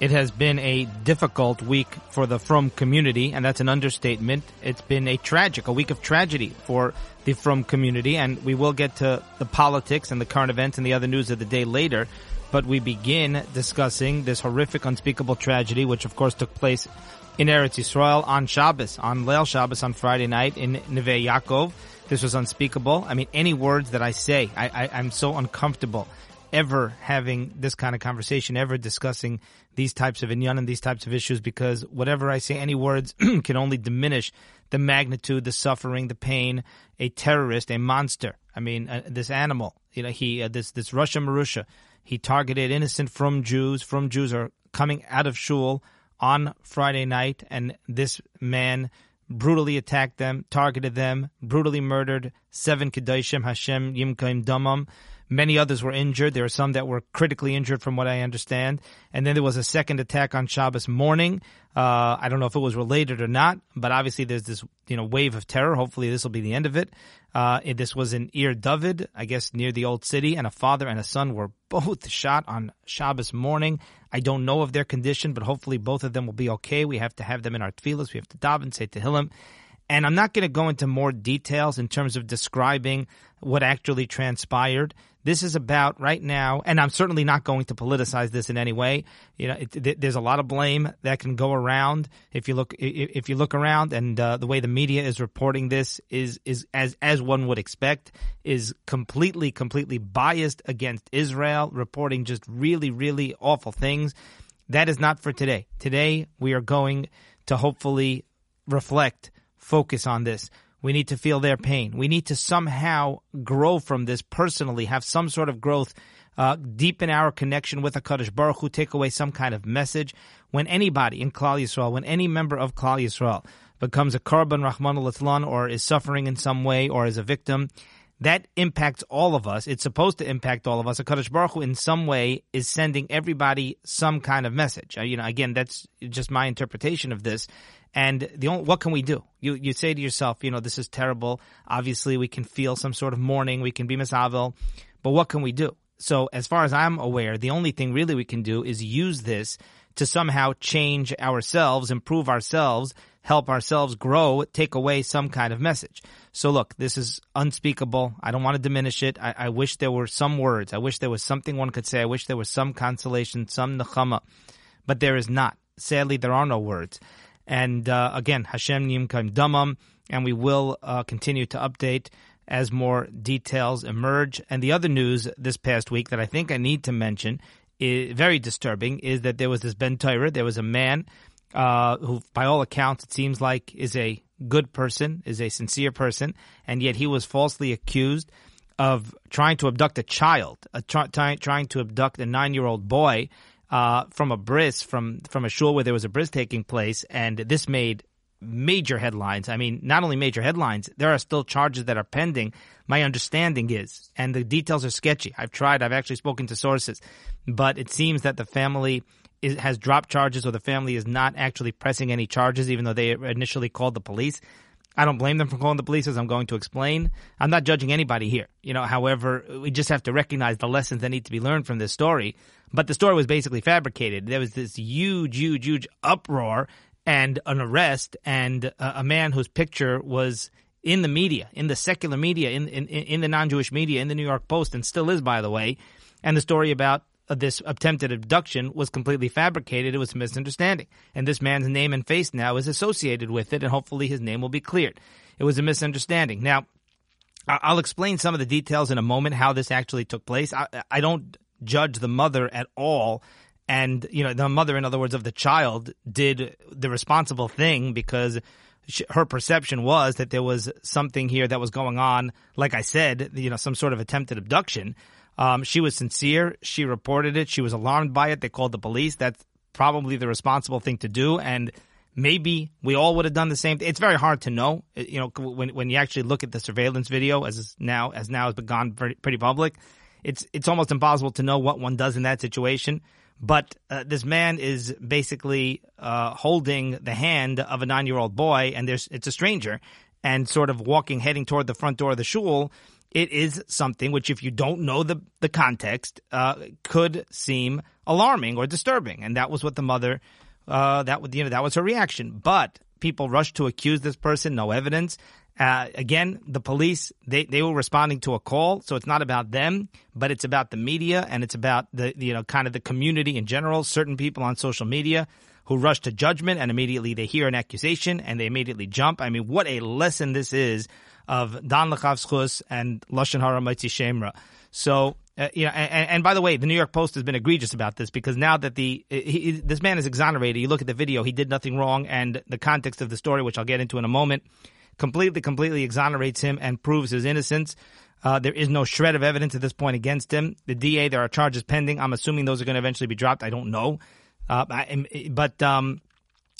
It has been a difficult week for the Frum community, and that's an understatement. It's been a tragic, a week of tragedy for the Frum community, and we will get to the politics and the current events and the other news of the day later. But we begin discussing this horrific, unspeakable tragedy, which of course took place in Eretz Yisrael on Shabbos, on Leil Shabbos on Friday night in Neve Yaakov. This was unspeakable. I mean, any words that I say, I, I, I'm so uncomfortable ever having this kind of conversation, ever discussing these types of inyan and these types of issues because whatever I say, any words can only diminish the magnitude, the suffering, the pain. A terrorist, a monster. I mean, uh, this animal. You know, he uh, this this rasha merusha. He targeted innocent frum Jews. frum Jews are coming out of shul on Friday night, and this man brutally attacked them, targeted them, brutally murdered seven Kedoshim Hashem Yikom Damam. Many others were injured. There were some that were critically injured, from what I understand. And then there was a second attack on Shabbos morning. Uh, I don't know if it was related or not, but obviously there's this you know wave of terror. Hopefully this will be the end of it. Uh, this was in Ir David, I guess near the old city, and a father and a son were both shot on Shabbos morning. I don't know of their condition, but hopefully both of them will be okay. We have to have them in our tefillas. We have to daven, say Tehillim. And I'm not going to go into more details in terms of describing what actually transpired. This is about right now, and I'm certainly not going to politicize this in any way. You know, it, there's a lot of blame that can go around if you look if you look around, and uh, the way the media is reporting this is is as as one would expect is completely completely biased against Israel, reporting just really really awful things. That is not for today. Today we are going to hopefully reflect, focus on this we need to feel their pain. We need to somehow grow from this personally, have some sort of growth, uh, deepen our connection with HaKadosh Baruch Hu, take away some kind of message. When anybody in Klal Yisrael, when any member of Klal Yisrael becomes a korban Rahman al or is suffering in some way or is a victim, that impacts all of us. It's supposed to impact all of us. A HaKadosh Baruch Hu, in some way, is sending everybody some kind of message. Uh, you know, again, that's just my interpretation of this. And the only, what can we do? You you say to yourself, you know, this is terrible. Obviously, we can feel some sort of mourning. We can be misavil, but what can we do? So, as far as I'm aware, the only thing really we can do is use this to somehow change ourselves, improve ourselves, help ourselves grow, take away some kind of message. So look, this is unspeakable. I don't want to diminish it. I, I, wish there were some words. I wish there was something one could say. I wish there was some consolation, some nechama, but there is not. Sadly, there are no words. And uh, again, Hashem Yikom Damam, and we will uh, continue to update as more details emerge. And the other news this past week that I think I need to mention, is very disturbing, is that there was this Ben Torah. There was a man uh, who, by all accounts, it seems like is a good person, is a sincere person, and yet he was falsely accused of trying to abduct a child, a try, trying to abduct a nine-year-old boy uh, from a bris from from a shul where there was a bris taking place, and this made major headlines. I mean, not only major headlines, there are still charges that are pending. My understanding is, and the details are sketchy. I've tried. I've actually spoken to sources, but it seems that the family is, has dropped charges, or the family is not actually pressing any charges, even though they initially called the police. I don't blame them for calling the police, as I'm going to explain. I'm not judging anybody here. You know, however, we just have to recognize the lessons that need to be learned from this story. But the story was basically fabricated. There was this huge, huge, huge uproar and an arrest, and a, man whose picture was in the media, in the secular media, in, in, in the non-Jewish media, in the New York Post, and still is, by the way. And the story about this attempted abduction was completely fabricated. It was a misunderstanding. And this man's name and face now is associated with it, and hopefully his name will be cleared. It was a misunderstanding. Now, I'll explain some of the details in a moment how this actually took place. I, I don't judge the mother at all. And, you know, the mother, in other words, of the child did the responsible thing because her perception was that there was something here that was going on. Like I said, you know, some sort of attempted abduction. Um, she was sincere. She reported it. She was alarmed by it. They called the police. That's probably the responsible thing to do. And maybe we all would have done the same. Thing. It's very hard to know. You know, when when you actually look at the surveillance video, as now as now has become pretty public, it's it's almost impossible to know what one does in that situation. But uh, this man is basically uh, holding the hand of a nine year old boy, and there's it's a stranger, and sort of walking, heading toward the front door of the shul it is something which, if you don't know the the context, uh, could seem alarming or disturbing, and that was what the mother, uh, that you know that was her reaction. But people rushed to accuse this person, no evidence. Uh, again, the police they, they were responding to a call, so it's not about them, but it's about the media and it's about the you know kind of the community in general. Certain people on social media who rush to judgment and immediately they hear an accusation and they immediately jump. I mean, what a lesson this is of Dan Lekaf Zechus and Lashon Hara Motzi Shem Ra. So, uh, you know, and, and, by the way, the New York Post has been egregious about this because now that the he, this man is exonerated, you look at the video, he did nothing wrong, and the context of the story, which I'll get into in a moment, completely, completely exonerates him and proves his innocence. Uh, there is no shred of evidence at this point against him. The DA, there are charges pending. I'm assuming those are going to eventually be dropped. I don't know, uh, but um,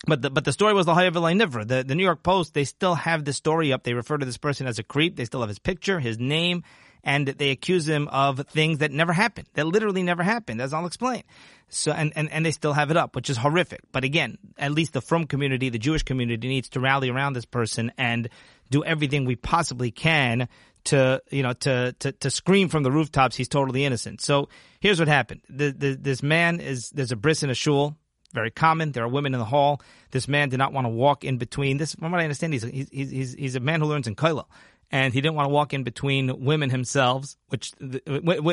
but the, but the story was the Hayavilla Nivra. The, the New York Post, they still have the story up. They refer to this person as a creep. They still have his picture, his name, and they accuse him of things that never happened, that literally never happened, as I'll explain. So, and, and, and they still have it up, which is horrific. But again, at least the Frum community, the Jewish community needs to rally around this person and do everything we possibly can to, you know, to, to, to scream from the rooftops he's totally innocent. So here's what happened. The, the, this man is, there's a bris in a shul very common. There are women in the hall. This man did not want to walk in between. This, from what I understand, he's he's he's, he's a man who learns in Kollel, and he didn't want to walk in between women himself, which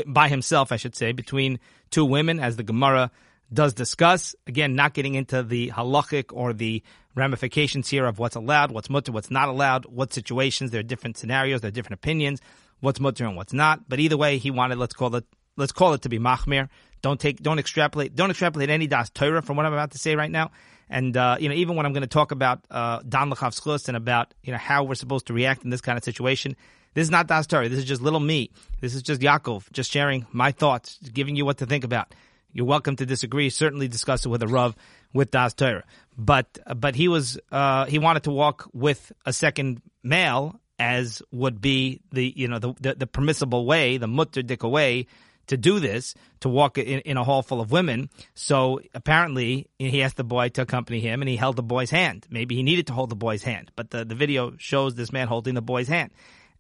by himself, I should say, between two women, as the Gemara does discuss. Again, not getting into the halachic or the ramifications here of what's allowed, what's mutter, what's not allowed, what situations. There are different scenarios, there are different opinions, what's mutter and what's not. But either way, he wanted let's call it let's call it to be machmir. Don't take, don't extrapolate, don't extrapolate any das Torah from what I'm about to say right now. And uh, you know, even when I'm going to talk about uh, Dan Lekaf Zechus and about you know how we're supposed to react in this kind of situation, this is not das Torah. This is just little me. This is just Yaakov, just sharing my thoughts, giving you what to think about. You're welcome to disagree. Certainly discuss it with a Rav with Das Torah. But but he was uh, he wanted to walk with a second male as would be the you know the the, the permissible way, the mutter dika way to do this, to walk in, in, a hall full of women. So apparently he asked the boy to accompany him and he held the boy's hand. Maybe he needed to hold the boy's hand, but the, the video shows this man holding the boy's hand.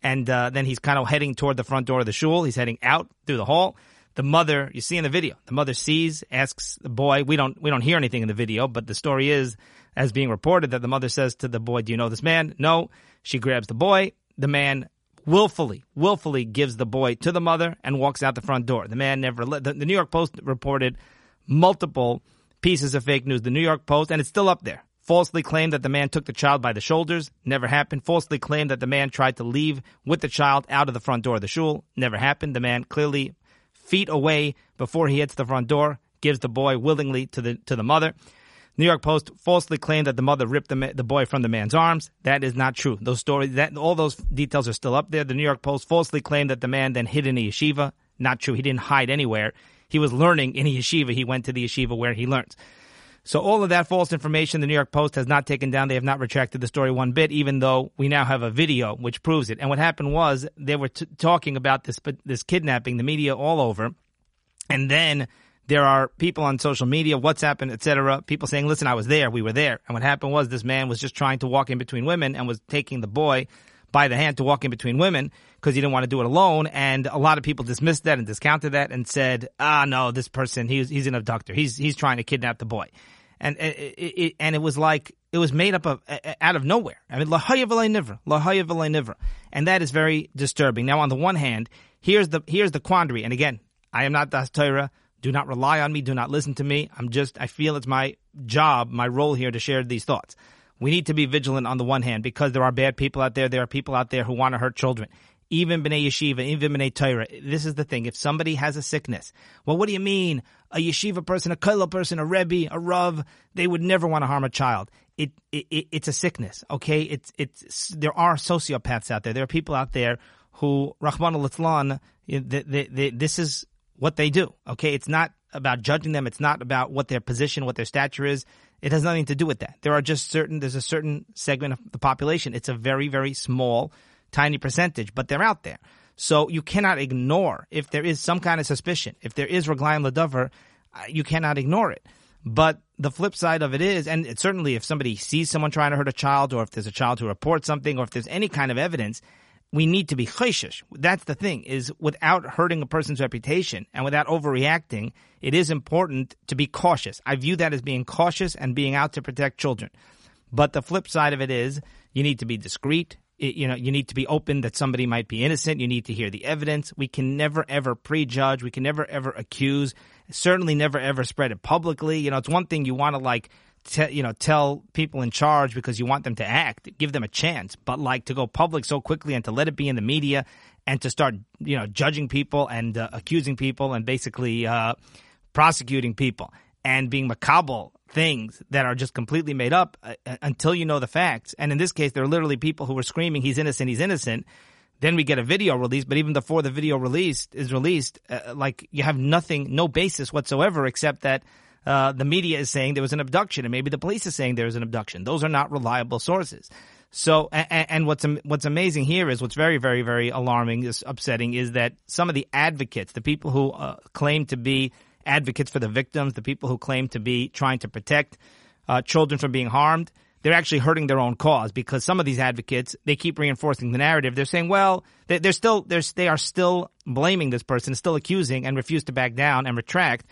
And uh, then he's kind of heading toward the front door of the shul. He's heading out through the hall. The mother, you see in the video, the mother sees, asks the boy. We don't, we don't hear anything in the video, but the story is, as being reported, that the mother says to the boy, "Do you know this man?" No. She grabs the boy. The man willfully, willfully gives the boy to the mother and walks out the front door. The man never. the, the New York Post reported multiple pieces of fake news. The New York Post, and it's still up there. Falsely claimed that the man took the child by the shoulders. Never happened. Falsely claimed that the man tried to leave with the child out of the front door of the shul. Never happened. The man clearly feet away before he hits the front door gives the boy willingly to the to the mother. New York Post falsely claimed that the mother ripped the, the boy from the man's arms. That is not true. Those stories, that all those details are still up there. The New York Post falsely claimed that the man then hid in a yeshiva. Not true. He didn't hide anywhere. He was learning in a yeshiva. He went to the yeshiva where he learns. So all of that false information, the New York Post has not taken down. They have not retracted the story one bit, even though we now have a video which proves it. And what happened was they were t- talking about this this kidnapping, the media all over, and then there are people on social media, WhatsApp and etc. People saying, "Listen, I was there. We were there." And what happened was this man was just trying to walk in between women and was taking the boy by the hand to walk in between women because he didn't want to do it alone. And a lot of people dismissed that and discounted that and said, "Ah, no, this person he's he's an abductor. He's he's trying to kidnap the boy." And it, it, and it was like it was made up of out of nowhere. I mean, lahaya nivra, lahaya nivra, and that is very disturbing. Now, on the one hand, here's the here's the quandary. And again, I am not das Torah. Do not rely on me. Do not listen to me. I'm just, I feel it's my job, my role here to share these thoughts. We need to be vigilant on the one hand because there are bad people out there. There are people out there who want to hurt children. Even B'nai Yeshiva, even B'nai Torah. This is the thing. If somebody has a sickness, well, what do you mean? A Yeshiva person, a Kollel person, a Rebbe, a Rav, they would never want to harm a child. It, it, it, it's a sickness, okay? It's, it's, there are sociopaths out there. There are people out there who, Rahman al this is what they do. Okay, it's not about judging them. It's not about what their position, what their stature is. It has nothing to do with that. There are just certain. There's a certain segment of the population. It's a very very small, tiny percentage, but they're out there. So you cannot ignore if there is some kind of suspicion. If there is Raglayim Ladavar, uh, you cannot ignore it. But the flip side of it is, and it certainly if somebody sees someone trying to hurt a child, or if there's a child who reports something, or if there's any kind of evidence, we need to be chayshish. That's the thing is without hurting a person's reputation and without overreacting, it is important to be cautious. I view that as being cautious and being out to protect children. But the flip side of it is you need to be discreet. It, you know, you need to be open that somebody might be innocent. You need to hear the evidence. We can never ever prejudge. We can never ever accuse. Certainly never ever spread it publicly. You know, it's one thing you want to like te- you know, tell people in charge because you want them to act, give them a chance. But like to go public so quickly and to let it be in the media and to start, you know, judging people and uh, accusing people and basically uh, prosecuting people and being mekabel things that are just completely made up uh, uh, until you know the facts. And in this case, there are literally people who were screaming, "He's innocent! He's innocent!" Then we get a video release, but even before the video released is released, uh, like you have nothing, no basis whatsoever, except that uh, the media is saying there was an abduction, and maybe the police is saying there was an abduction. Those are not reliable sources. So, and, and, what's what's amazing here is what's very, very, very alarming, is upsetting, is that some of the advocates, the people who uh, claim to be advocates for the victims, the people who claim to be trying to protect uh, children from being harmed, they're actually hurting their own cause because some of these advocates they keep reinforcing the narrative. They're saying, well, they, they're still they're, they are still blaming this person, still accusing, and refuse to back down and retract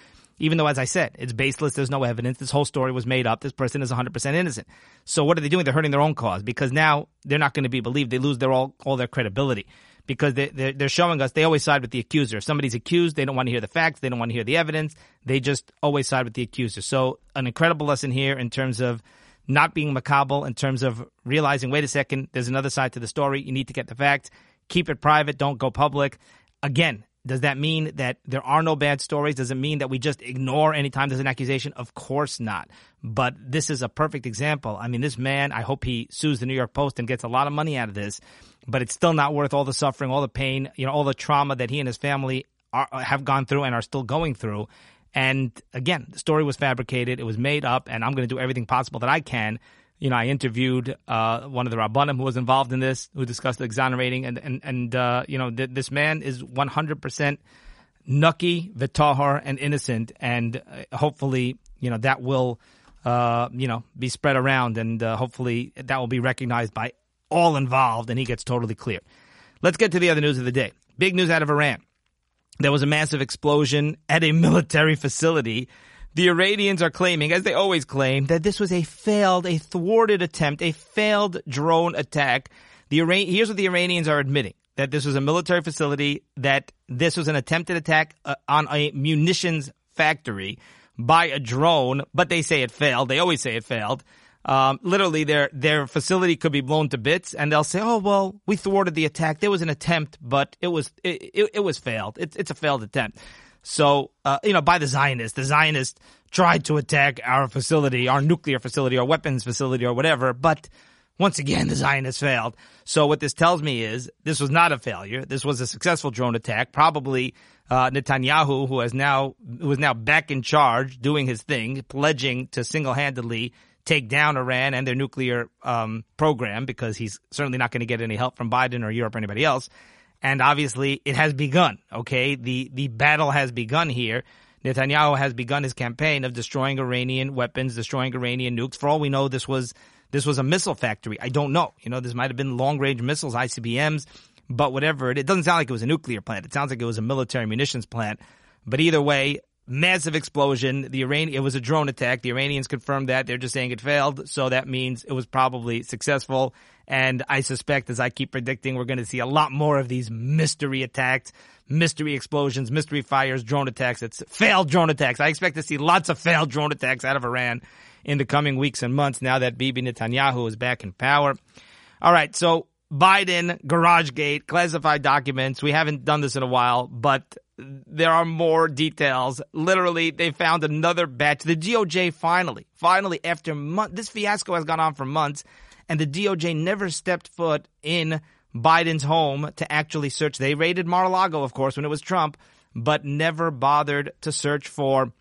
even though, as I said, it's baseless. There's no evidence. This whole story was made up. This person is 100% innocent. So what are they doing? They're hurting their own cause because now they're not going to be believed. They lose their all, all their credibility because they, they're, they're showing us they always side with the accuser. If somebody's accused, they don't want to hear the facts. They don't want to hear the evidence. They just always side with the accuser. So an incredible lesson here in terms of not being mekabel, in terms of realizing, wait a second, there's another side to the story. You need to get the facts. Keep it private. Don't go public. Again, does that mean that there are no bad stories? Does it mean that we just ignore anytime there's an accusation? Of course not. But this is a perfect example. I mean, this man, I hope he sues the New York Post and gets a lot of money out of this, but it's still not worth all the suffering, all the pain, you know, all the trauma that he and his family are, have gone through and are still going through. And again, the story was fabricated. It was made up and I'm going to do everything possible that I can you know, I interviewed uh, one of the rabbanim who was involved in this, who discussed exonerating, and and and uh, you know, th- this man is one hundred percent naki, v'tahor, and innocent, and uh, hopefully, you know, that will, uh, you know, be spread around, and uh, hopefully that will be recognized by all involved, and he gets totally clear. Let's get to the other news of the day. Big news out of Iran. There was a massive explosion at a military facility the Iranians are claiming, as they always claim, that this was a failed, a thwarted attempt, a failed drone attack. The Iran- here's what the Iranians are admitting that this was a military facility, that this was an attempted attack uh, on a munitions factory by a drone, but they say it failed. They always say it failed. Um, literally, their their facility could be blown to bits, and they'll say, "Oh well, we thwarted the attack. There was an attempt, but it was it, it, it was failed. It's it's a failed attempt." So, uh, you know, by the Zionists, the Zionists tried to attack our facility, our nuclear facility, our weapons facility, or whatever, but once again, the Zionists failed. So what this tells me is this was not a failure. This was a successful drone attack. Probably uh, Netanyahu, who has now who is now back in charge, doing his thing, pledging to single-handedly take down Iran and their nuclear um, program because he's certainly not going to get any help from Biden or Europe or anybody else and obviously it has begun. Okay, the the battle has begun here. Netanyahu has begun his campaign of destroying Iranian weapons, destroying Iranian nukes. For all we know, this was this was a missile factory. I don't know. You know, this might have been long range missiles, ICBMs, but whatever. It, it doesn't sound like it was a nuclear plant. It sounds like it was a military munitions plant. But either way, massive explosion. The Iran it was a drone attack. The Iranians confirmed that. They're just saying it failed, so that means it was probably successful. And I suspect, as I keep predicting, we're going to see a lot more of these mystery attacks, mystery explosions, mystery fires, drone attacks. It's failed drone attacks. I expect to see lots of failed drone attacks out of Iran in the coming weeks and months now that Bibi Netanyahu is back in power. All right. So Biden, GarageGate, classified documents. We haven't done this in a while, but there are more details. Literally, they found another batch. The DOJ finally, finally, after months, this fiasco has gone on for months and the DOJ never stepped foot in Biden's home to actually search. They raided Mar-a-Lago, of course, when it was Trump, but never bothered to search for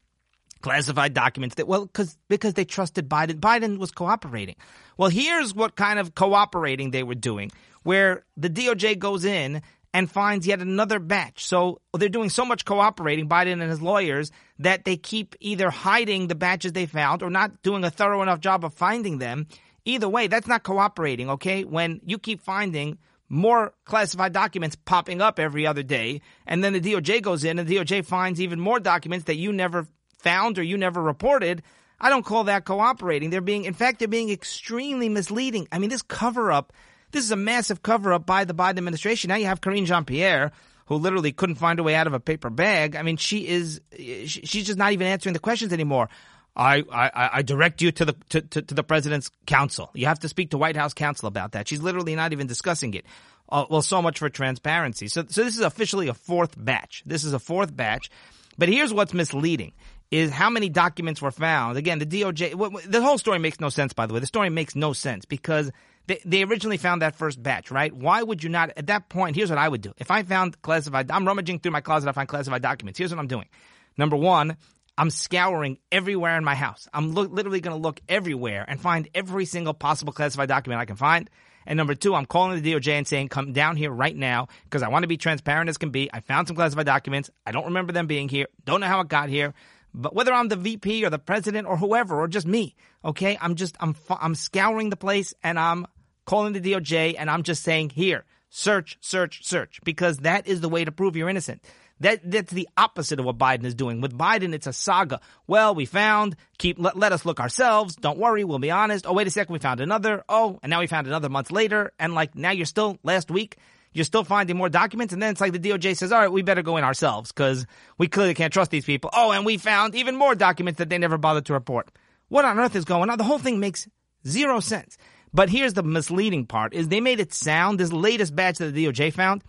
classified documents that well because because they trusted Biden Biden was cooperating. Well, here's what kind of cooperating they were doing where the DOJ goes in and finds yet another batch. So they're doing so much cooperating Biden and his lawyers that they keep either hiding the batches they found or not doing a thorough enough job of finding them Either way, that's not cooperating, okay? When you keep finding more classified documents popping up every other day. And then the DOJ goes in and the DOJ finds even more documents that you never found or you never reported. I don't call that cooperating. They're being, in fact, they're being extremely misleading. I mean, this cover up, this is a massive cover up by the Biden administration. Now you have Karine Jean Pierre, who literally couldn't find a way out of a paper bag. I mean, she is, she's just not even answering the questions anymore. I, I, I direct you to the to, to, to, the president's counsel. You have to speak to White House counsel about that. She's literally not even discussing it. Uh, well, so much for transparency. So, so this is officially a fourth batch. This is a fourth batch. But here's what's misleading is how many documents were found. Again, the DOJ, the whole story makes no sense, by the way. The story makes no sense because they, they originally found that first batch, right? Why would you not, at that point, here's what I would do. If I found classified, I'm rummaging through my closet, I find classified documents. Here's what I'm doing. Number one, I'm scouring everywhere in my house. I'm lo- literally going to look everywhere and find every single possible classified document I can find. And number two, I'm calling the DOJ and saying, come down here right now because I want to be transparent as can be. I found some classified documents. I don't remember them being here. Don't know how it got here. But whether I'm the VP or the president or whoever or just me, okay, I'm just, I'm, I'm scouring the place and I'm calling the DOJ and I'm just saying, here, search, search, search because that is the way to prove you're innocent. That that's the opposite of what Biden is doing. With Biden, it's a saga. Well, we found. Keep let, let us look ourselves. Don't worry, we'll be honest. Oh, wait a second, we found another. Oh, and now we found another month later. And like now, you're still last week. You're still finding more documents, and then it's like the DOJ says, "All right, we better go in ourselves because we clearly can't trust these people." Oh, and we found even more documents that they never bothered to report. What on earth is going on? The whole thing makes zero sense. But here's the misleading part: is they made it sound this latest batch that the DOJ found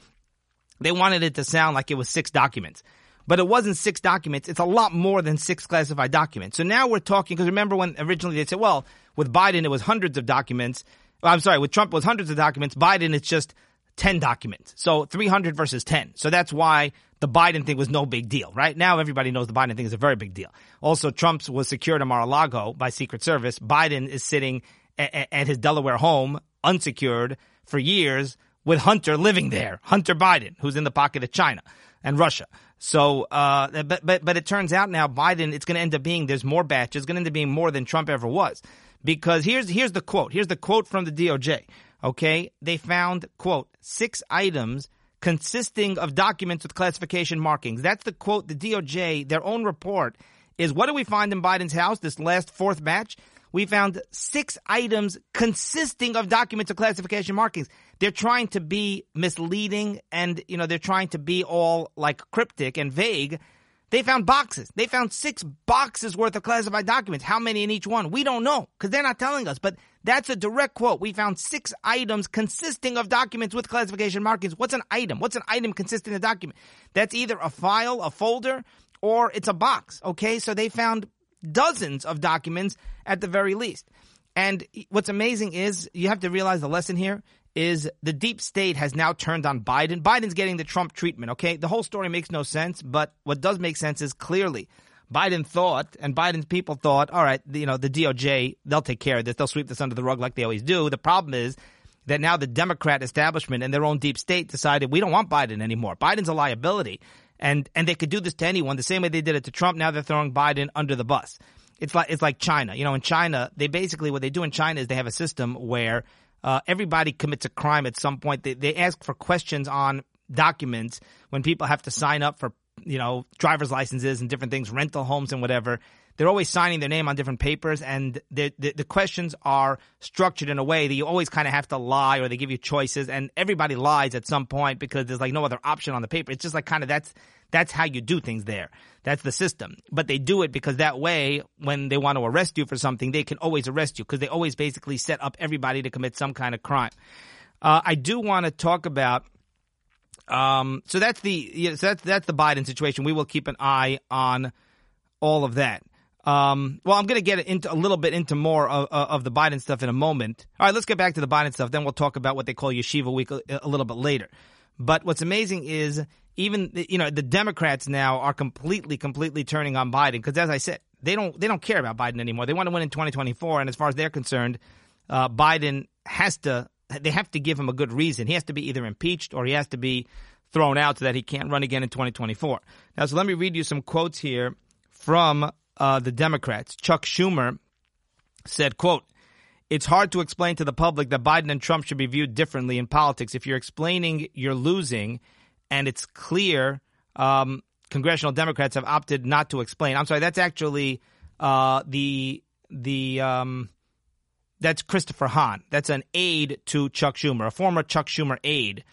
they wanted it to sound like it was six documents. But it wasn't six documents. It's a lot more than six classified documents. So now we're talking, because remember when originally they said, well, with Biden it was hundreds of documents. I'm sorry, with Trump it was hundreds of documents. Biden it's just 10 documents. So 300 versus 10. So that's why the Biden thing was no big deal, right? Now everybody knows the Biden thing is a very big deal. Also, Trump's was secured in Mar-a-Lago by Secret Service. Biden is sitting at his Delaware home unsecured for years with Hunter living there, Hunter Biden, who's in the pocket of China and Russia. So, uh, but, but, but it turns out now Biden, it's going to end up being, there's more batches, it's going to end up being more than Trump ever was. Because here's, here's the quote. Here's the quote from the DOJ. Okay. They found, quote, six items consisting of documents with classification markings. That's the quote, the DOJ, their own report is what do we find in Biden's house, this last fourth batch? We found six items consisting of documents of classification markings they're trying to be misleading and, you know, they're trying to be all like cryptic and vague. They found boxes. They found six boxes worth of classified documents. How many in each one? We don't know because they're not telling us. But that's a direct quote. We found six items consisting of documents with classification markings. What's an item? What's an item consisting of document? That's either a file, a folder, or it's a box. Okay. So they found dozens of documents at the very least. And what's amazing is you have to realize the lesson here is the deep state has now turned on Biden. Biden's getting the Trump treatment, okay? The whole story makes no sense, but what does make sense is clearly Biden thought and Biden's people thought, all right, you know, the DOJ, they'll take care of this. They'll sweep this under the rug like they always do. The problem is that now the Democrat establishment and their own deep state decided we don't want Biden anymore. Biden's a liability. And and they could do this to anyone the same way they did it to Trump. Now they're throwing Biden under the bus. It's like it's like China. You know, in China, they basically what they do in China is they have a system where uh, everybody commits a crime at some point. They, they ask for questions on documents when people have to sign up for, you know, driver's licenses and different things, rental homes and whatever. They're always signing their name on different papers, and the, the, the questions are structured in a way that you always kind of have to lie, or they give you choices, and everybody lies at some point because there's like no other option on the paper. It's just like kind of that's that's how you do things there. That's the system. But they do it because that way, when they want to arrest you for something, they can always arrest you because they always basically set up everybody to commit some kind of crime. Uh, I do want to talk about. Um, so that's the yeah, so that's that's the Biden situation. We will keep an eye on all of that. Um, well, I'm going to get into a little bit into more of, of, the Biden stuff in a moment. All right, let's get back to the Biden stuff. Then we'll talk about what they call Yeshiva Week a, a little bit later. But what's amazing is even you know the Democrats now are completely completely turning on Biden because as I said they don't they don't care about Biden anymore. They want to win in 2024, and as far as they're concerned, uh, Biden has to they have to give him a good reason. He has to be either impeached or he has to be thrown out so that he can't run again in 2024. Now, so let me read you some quotes here from uh, the Democrats. Chuck Schumer said, "quote." It's hard to explain to the public that Biden and Trump should be viewed differently in politics. If you're explaining you're losing and it's clear um, congressional Democrats have opted not to explain. I'm sorry, that's actually uh, the the um, that's Christopher Hahn. That's an aide to Chuck Schumer, a former Chuck Schumer aide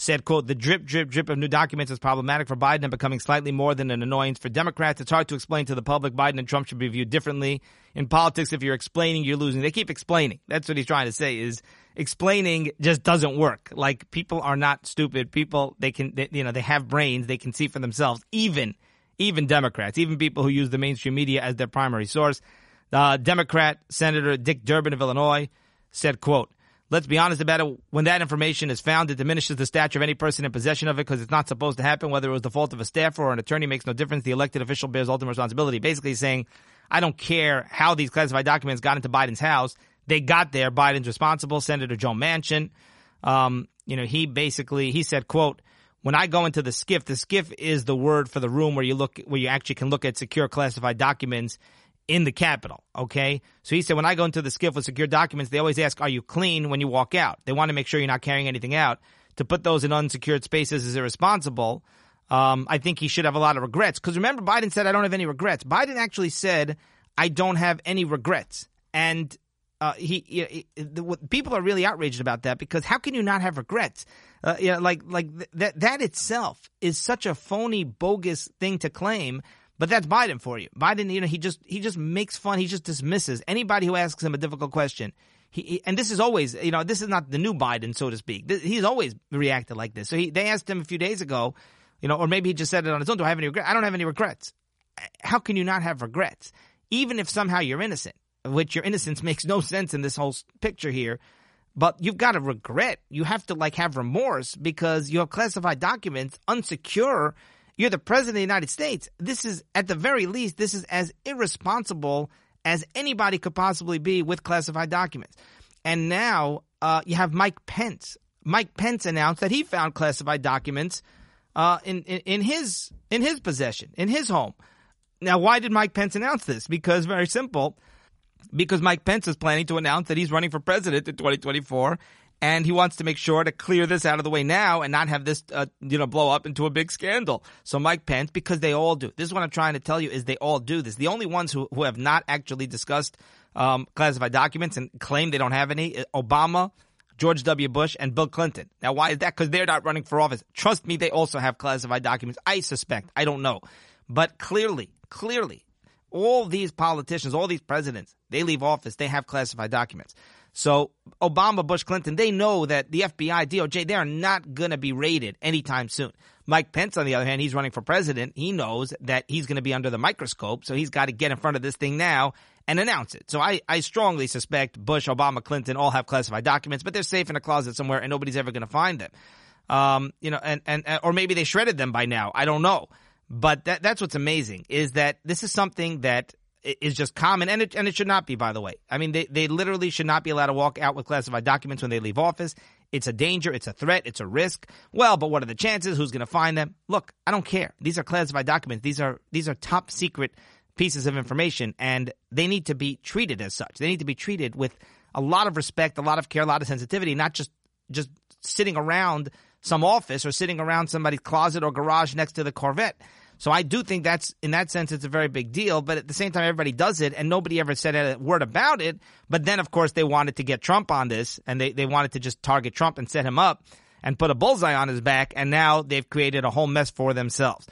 said, quote, the drip, drip, drip of new documents is problematic for Biden and becoming slightly more than an annoyance for Democrats. It's hard to explain to the public Biden and Trump should be viewed differently. In politics, if you're explaining, you're losing. They keep explaining. That's what he's trying to say is explaining just doesn't work. Like people are not stupid. People, they can, they, you know, they have brains. They can see for themselves. Even, even Democrats, even people who use the mainstream media as their primary source. Uh, Democrat Senator Dick Durbin of Illinois said, quote, Let's be honest about it. When that information is found, it diminishes the stature of any person in possession of it because it's not supposed to happen. Whether it was the fault of a staffer or an attorney makes no difference. The elected official bears ultimate responsibility. Basically saying, I don't care how these classified documents got into Biden's house. They got there. Biden's responsible. Senator Joe Manchin, um, you know, he basically, he said, quote, when I go into the SCIF, the SCIF is the word for the room where you look, where you actually can look at secure classified documents in the Capitol. Okay. So he said, when I go into the SCIF with secure documents, they always ask, are you clean when you walk out? They want to make sure you're not carrying anything out. To put those in unsecured spaces is irresponsible. Um, I think he should have a lot of regrets. Because remember, Biden said, I don't have any regrets. Biden actually said, I don't have any regrets. And uh, he, he, the, people are really outraged about that because how can you not have regrets? Uh, you know, like like th- that that itself is such a phony, bogus thing to claim but that's Biden for you. Biden, you know, he just he just makes fun. He just dismisses anybody who asks him a difficult question. He, he and this is always, you know, this is not the new Biden, so to speak. This, he's always reacted like this. So he, they asked him a few days ago, you know, or maybe he just said it on his own. Do I have any regrets? I don't have any regrets. How can you not have regrets? Even if somehow you're innocent, which your innocence makes no sense in this whole picture here. But you've got to regret. You have to like have remorse because you have classified documents, unsecure you're the president of the United States. This is, at the very least, this is as irresponsible as anybody could possibly be with classified documents. And now uh, you have Mike Pence. Mike Pence announced that he found classified documents uh, in, in, in his in his possession, in his home. Now, why did Mike Pence announce this? Because very simple. Because Mike Pence is planning to announce that he's running for president in 2024, and he wants to make sure to clear this out of the way now and not have this, uh, you know, blow up into a big scandal. So Mike Pence, because they all do. This is what I'm trying to tell you: is they all do this. The only ones who who have not actually discussed um, classified documents and claim they don't have any: uh, Obama. George W. Bush and Bill Clinton. Now, why is that? Because they're not running for office. Trust me, they also have classified documents. I suspect. I don't know. But clearly, clearly, all these politicians, all these presidents, they leave office, they have classified documents. So Obama, Bush, Clinton, they know that the FBI, DOJ, they are not going to be raided anytime soon. Mike Pence, on the other hand, he's running for president. He knows that he's going to be under the microscope, so he's got to get in front of this thing now and announce it. So I, I strongly suspect Bush, Obama, Clinton all have classified documents, but they're safe in a closet somewhere and nobody's ever going to find them. Um, you know, and, and, or maybe they shredded them by now. I don't know. But that, that's what's amazing is that this is something that is just common, and it, and it should not be, by the way. I mean, they, they literally should not be allowed to walk out with classified documents when they leave office. It's a danger, it's a threat, it's a risk. Well, but what are the chances? Who's going to find them? Look, I don't care. These are classified documents. These are these are top secret pieces of information, and they need to be treated as such. They need to be treated with a lot of respect, a lot of care, a lot of sensitivity, not just just sitting around some office or sitting around somebody's closet or garage next to the Corvette. So I do think that's in that sense it's a very big deal. But at the same time, everybody does it, and nobody ever said a word about it. But then, of course, they wanted to get Trump on this, and they they wanted to just target Trump and set him up and put a bullseye on his back. And now they've created a whole mess for themselves.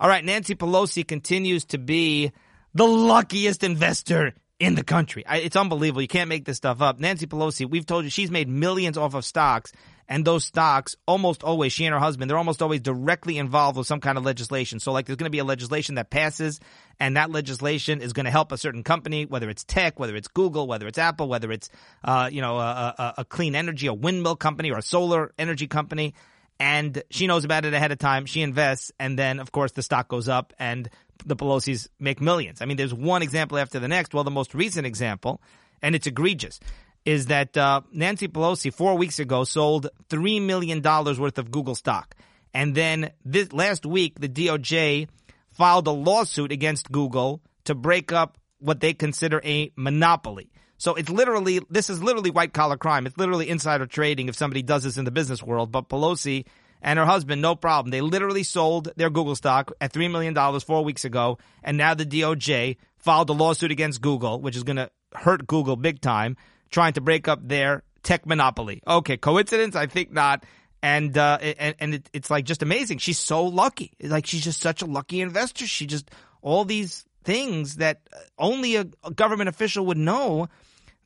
All right, Nancy Pelosi continues to be the luckiest investor in the country. it's unbelievable. You can't make this stuff up. Nancy Pelosi, we've told you she's made millions off of stocks and those stocks almost always she and her husband they're almost always directly involved with some kind of legislation. So like there's going to be a legislation that passes and that legislation is going to help a certain company whether it's tech whether it's google whether it's apple whether it's uh, you know a, a, a clean energy a windmill company or a solar energy company. And she knows about it ahead of time. She invests and then of course the stock goes up and the pelosi's make millions. I mean there's one example after the next. Well the most recent example and it's egregious is that uh, Nancy Pelosi four weeks ago sold three million dollars worth of Google stock, and then this last week the DOJ filed a lawsuit against Google to break up what they consider a monopoly. So it's literally, this is literally white collar crime. It's literally insider trading if somebody does this in the business world. But Pelosi and her husband, no problem. They literally sold their Google stock at $3 million four four weeks ago. And now the DOJ filed a lawsuit against Google, which is going to hurt Google big time, trying to break up their tech monopoly. Okay, coincidence? I think not. And uh, and, and it, it's like just amazing. She's so lucky. Like she's just such a lucky investor. She just all these things that only a, a government official would know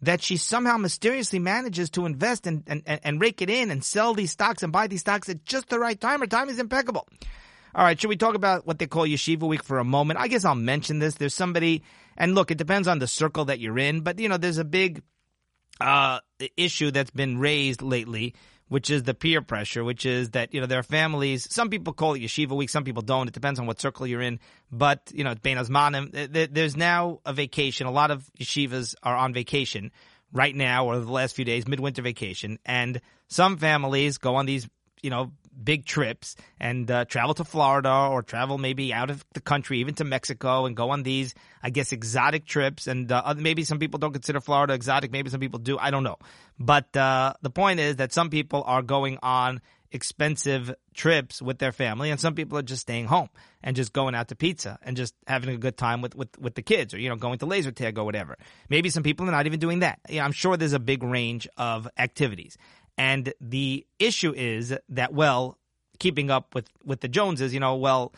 that she somehow mysteriously manages to invest and, and, and rake it in and sell these stocks and buy these stocks at just the right time. Her time is impeccable. All right, should we talk about what they call Yeshiva Week for a moment? I guess I'll mention this. There's somebody, and look, it depends on the circle that you're in, but you know, there's a big uh, issue that's been raised lately which is the peer pressure, which is that, you know, there are families, some people call it yeshiva week, some people don't. It depends on what circle you're in. But, you know, Bein Hazmanim, there's now a vacation. A lot of yeshivas are on vacation right now or the last few days, midwinter vacation. And some families go on these, you know, big trips and uh, travel to Florida or travel maybe out of the country, even to Mexico, and go on these, I guess, exotic trips. And uh, maybe some people don't consider Florida exotic. Maybe some people do. I don't know. But uh, the point is that some people are going on expensive trips with their family, and some people are just staying home and just going out to pizza and just having a good time with, with, with the kids, or you know, going to laser tag or whatever. Maybe some people are not even doing that. I'm sure there's a big range of activities. And the issue is that, well, keeping up with, with the Joneses, you know, well,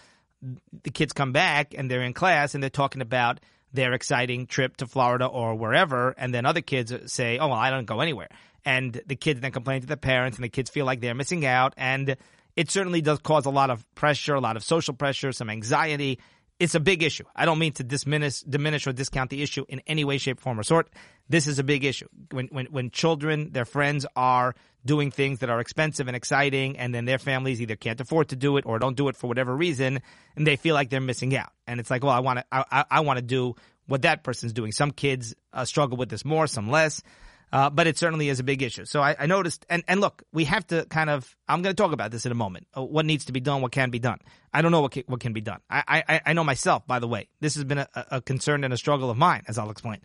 the kids come back and they're in class and they're talking about their exciting trip to Florida or wherever, and then other kids say, "Oh well, I don't go anywhere," and the kids then complain to the parents, and the kids feel like they're missing out, and it certainly does cause a lot of pressure, a lot of social pressure, some anxiety, it's a big issue. I don't mean to diminish, diminish or discount the issue in any way, shape, form, or sort. This is a big issue. When, when, when children, their friends are doing things that are expensive and exciting, and then their families either can't afford to do it or don't do it for whatever reason, and they feel like they're missing out. And it's like, well, I want to, I, I want to do what that person's doing. Some kids uh, struggle with this more, some less. Uh, but it certainly is a big issue. So I, I, noticed, and, and look, we have to kind of, I'm going to talk about this in a moment. Uh, what needs to be done, what can be done. I don't know what can, what can be done. I, I, I know myself, by the way. This has been a, a concern and a struggle of mine, as I'll explain.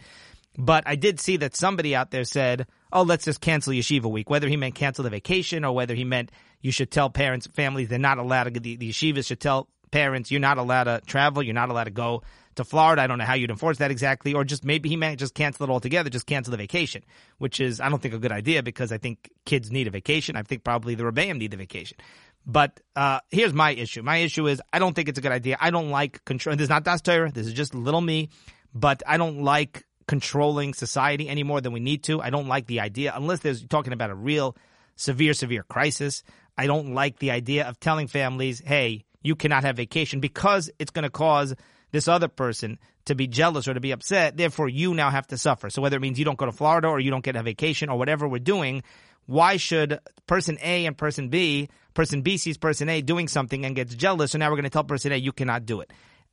But I did see that somebody out there said, oh, let's just cancel Yeshiva week, whether he meant cancel the vacation or whether he meant you should tell parents, families, they're not allowed to, the, the yeshivas should tell parents, you're not allowed to travel, you're not allowed to go to Florida. I don't know how you'd enforce that exactly, or just maybe he might just cancel it altogether, just cancel the vacation, which is I don't think a good idea because I think kids need a vacation. I think probably the Rebbeim need the vacation. But uh, here's my issue. My issue is I don't think it's a good idea. I don't like control. This is not Das Torah. This is just little me. But I don't like controlling society any more than we need to. I don't like the idea unless there's talking about a real severe, severe crisis. I don't like the idea of telling families, hey, you cannot have vacation because it's going to cause this other person to be jealous or to be upset. Therefore, you now have to suffer. So whether it means you don't go to Florida or you don't get a vacation or whatever we're doing, why should person A and person B, person B sees person A doing something and gets jealous, so now we're going to tell person A you cannot do it.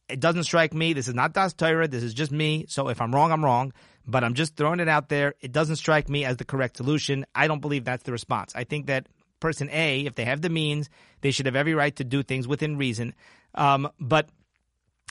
It doesn't strike me. This is not Das Torah. This is just me. So if I'm wrong, I'm wrong. But I'm just throwing it out there. It doesn't strike me as the correct solution. I don't believe that's the response. I think that person A, if they have the means, they should have every right to do things within reason. Um, but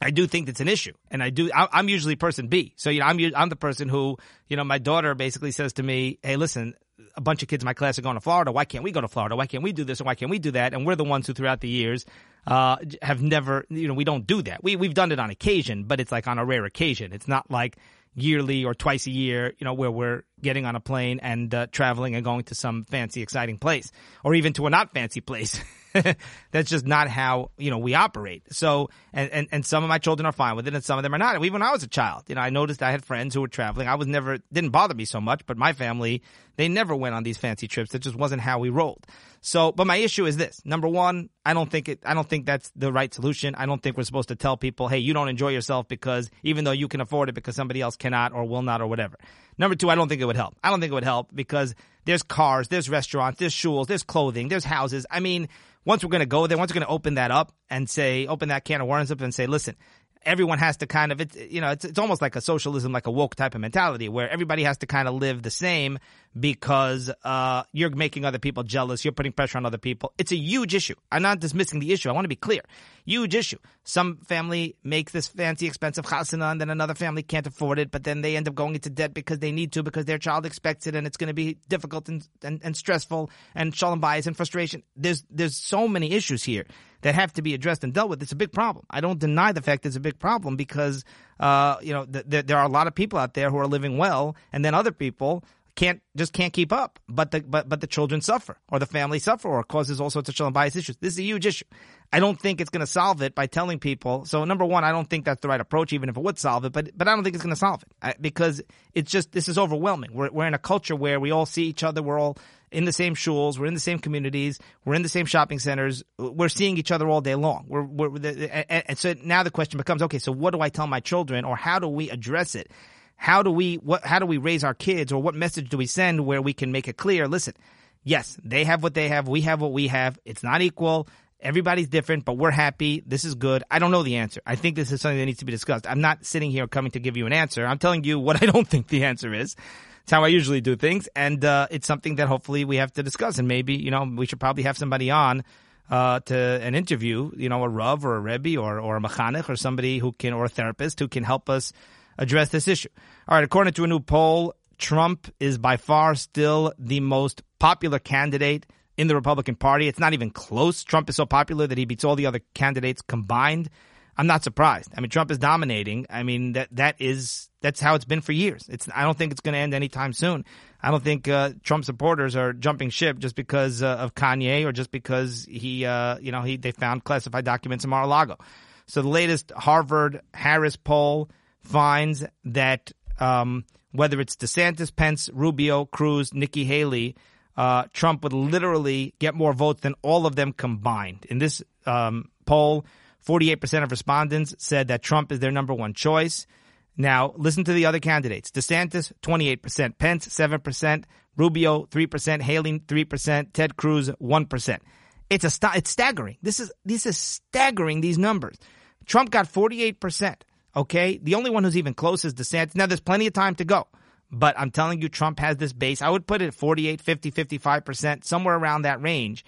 I do think it's an issue, and I do. I'm usually person B, so you know, I'm I'm the person who, you know, my daughter basically says to me, "Hey, listen, a bunch of kids in my class are going to Florida. Why can't we go to Florida? Why can't we do this and why can't we do that?" And we're the ones who, throughout the years, uh, have never, you know, we don't do that. We we've done it on occasion, but it's like on a rare occasion. It's not like yearly or twice a year, you know, where we're getting on a plane and uh, traveling and going to some fancy, exciting place, or even to a not fancy place. That's just not how, you know, we operate. So, and, and, and some of my children are fine with it and some of them are not. Even when I was a child, you know, I noticed I had friends who were traveling. I was never, didn't bother me so much, but my family, they never went on these fancy trips. That just wasn't how we rolled. So, but my issue is this. Number one, I don't think it, I don't think that's the right solution. I don't think we're supposed to tell people, hey, you don't enjoy yourself because even though you can afford it because somebody else cannot or will not or whatever. Number two, I don't think it would help. I don't think it would help because there's cars, there's restaurants, there's shuls, there's clothing, there's houses. I mean, once we're going to go there, once we're going to open that up and say, open that can of worms up and say, listen, everyone has to kind of it's you know it's it's almost like a socialism like a woke type of mentality where everybody has to kind of live the same because uh, you're making other people jealous. You're putting pressure on other people. It's a huge issue. I'm not dismissing the issue. I want to be clear. Huge issue. Some family makes this fancy expensive chasana and then another family can't afford it but then they end up going into debt because they need to because their child expects it and it's going to be difficult and, and, and stressful and shalom bayis and frustration. There's there's so many issues here that have to be addressed and dealt with. It's a big problem. I don't deny the fact it's a big problem because, uh, you know, th- th- there are a lot of people out there who are living well, and then other people can't just can't keep up. But the but but the children suffer, or the family suffer, or causes all sorts of children bias issues. This is a huge issue. I don't think it's going to solve it by telling people. So number one, I don't think that's the right approach, even if it would solve it. But but I don't think it's going to solve it I, because it's just this is overwhelming. We're we're in a culture where we all see each other. We're all in the same shuls. We're in the same communities. We're in the same shopping centers. We're seeing each other all day long. We're, we're and so now the question becomes, okay, so what do I tell my children, or how do we address it? How do we what? How do we raise our kids, or what message do we send where we can make it clear? Listen, yes, they have what they have. We have what we have. It's not equal. Everybody's different, but we're happy. This is good. I don't know the answer. I think this is something that needs to be discussed. I'm not sitting here coming to give you an answer. I'm telling you what I don't think the answer is. It's how I usually do things, and uh, it's something that hopefully we have to discuss. And maybe you know we should probably have somebody on uh, to an interview, you know, a Rav or a Rebbe or or a Mechanech or somebody who can or a therapist who can help us address this issue. All right, according to a new poll, Trump is by far still the most popular candidate in the Republican Party. It's not even close. Trump is so popular that he beats all the other candidates combined. I'm not surprised. I mean, Trump is dominating. I mean, that that is that's how it's been for years. It's I don't think it's going to end anytime soon. I don't think uh, Trump supporters are jumping ship just because uh, of Kanye or just because he, uh, you know, he they found classified documents in Mar-a-Lago. So the latest Harvard Harris poll finds that um, whether it's DeSantis, Pence, Rubio, Cruz, Nikki Haley, uh, Trump would literally get more votes than all of them combined. In this um, poll, 48% of respondents said that Trump is their number one choice. Now, listen to the other candidates. DeSantis, 28%. Pence, 7%. Rubio, 3%. Haley, 3%. Ted Cruz, 1%. It's a st- it's staggering. This is this is staggering these numbers. Trump got 48%. Okay? The only one who's even close is DeSantis. Now there's plenty of time to go. But I'm telling you Trump has this base. I would put it at 48, 50, 55%, somewhere around that range.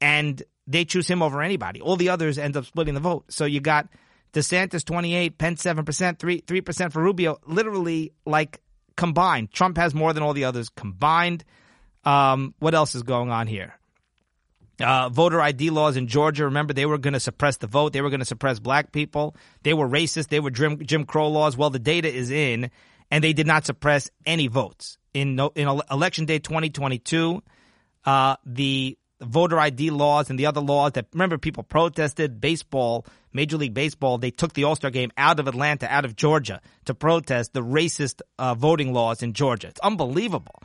And they choose him over anybody. All the others end up splitting the vote. So you got DeSantis 28, Pence 7%, 3, 3% for Rubio, literally like combined. Trump has more than all the others combined. Um, what else is going on here? Uh, voter ID laws in Georgia. Remember, they were going to suppress the vote. They were going to suppress black people. They were racist. They were Jim, Jim Crow laws. Well, the data is in, and they did not suppress any votes in in election day 2022. Uh, the voter ID laws and the other laws that remember people protested baseball, Major League Baseball. They took the All Star game out of Atlanta, out of Georgia to protest the racist uh, voting laws in Georgia. It's unbelievable,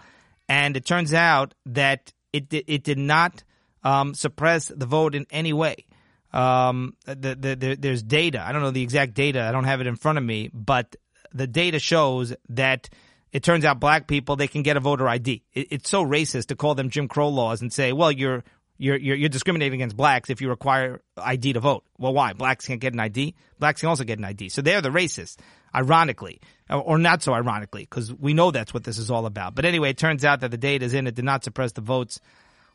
and it turns out that it it did not um, suppress the vote in any way. Um, the, the, the, there's data. I don't know the exact data. I don't have it in front of me, but the data shows that it turns out black people they can get a voter ID. It, it's so racist to call them Jim Crow laws and say, well, you're you're, you're you're discriminating against blacks if you require ID to vote. Well, why? Blacks can't get an ID. Blacks can also get an ID. So they're the racists, ironically, or not so ironically, because we know that's what this is all about. But anyway, it turns out that the data is in. It did not suppress the votes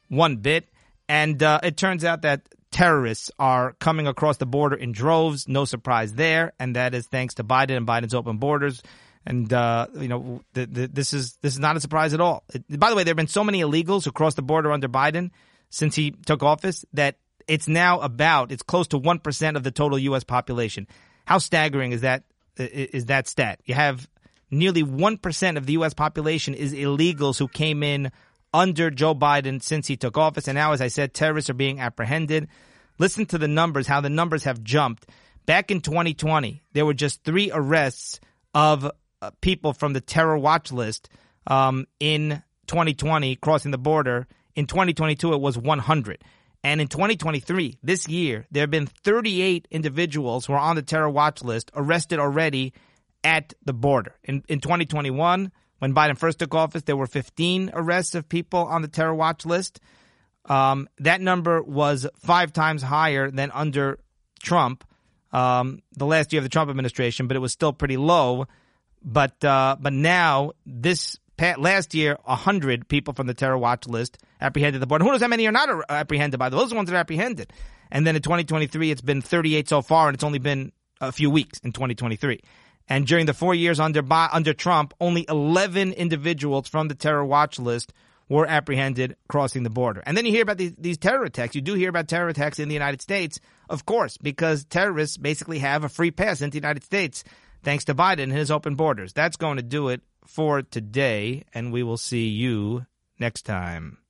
one bit, and uh, it turns out that terrorists are coming across the border in droves. No surprise there, and that is thanks to Biden and Biden's open borders. And uh, you know, this is this is not a surprise at all. It, by the way, there have been so many illegals who crossed the border under Biden since he took office that it's now about it's close to one percent of the total U.S. population. How staggering is that? Is that stat? You have nearly one percent of the U.S. population is illegals who came in under Joe Biden since he took office, and now, as I said, terrorists are being apprehended. Listen to the numbers, how the numbers have jumped. Back in 2020, there were just three arrests of uh, people from the terror watch list um, in 2020 crossing the border. In 2022, it was 100. And in 2023, this year, there have been 38 individuals who are on the terror watch list arrested already at the border. In, in 2021, when Biden first took office, there were 15 arrests of people on the terror watch list. Um, that number was five times higher than under Trump. um, the last year of the Trump administration, but it was still pretty low. But uh, but now this last year, hundred people from the terror watch list apprehended the border. Who knows how many are not apprehended by those ones that are apprehended? And then in 2023, it's been 38 so far, and it's only been a few weeks in 2023. And during the four years under under Trump, only 11 individuals from the terror watch list were apprehended crossing the border. And then you hear about these, these terror attacks. You do hear about terror attacks in the United States, of course, because terrorists basically have a free pass into the United States thanks to Biden and his open borders. That's going to do it for today, and we will see you next time.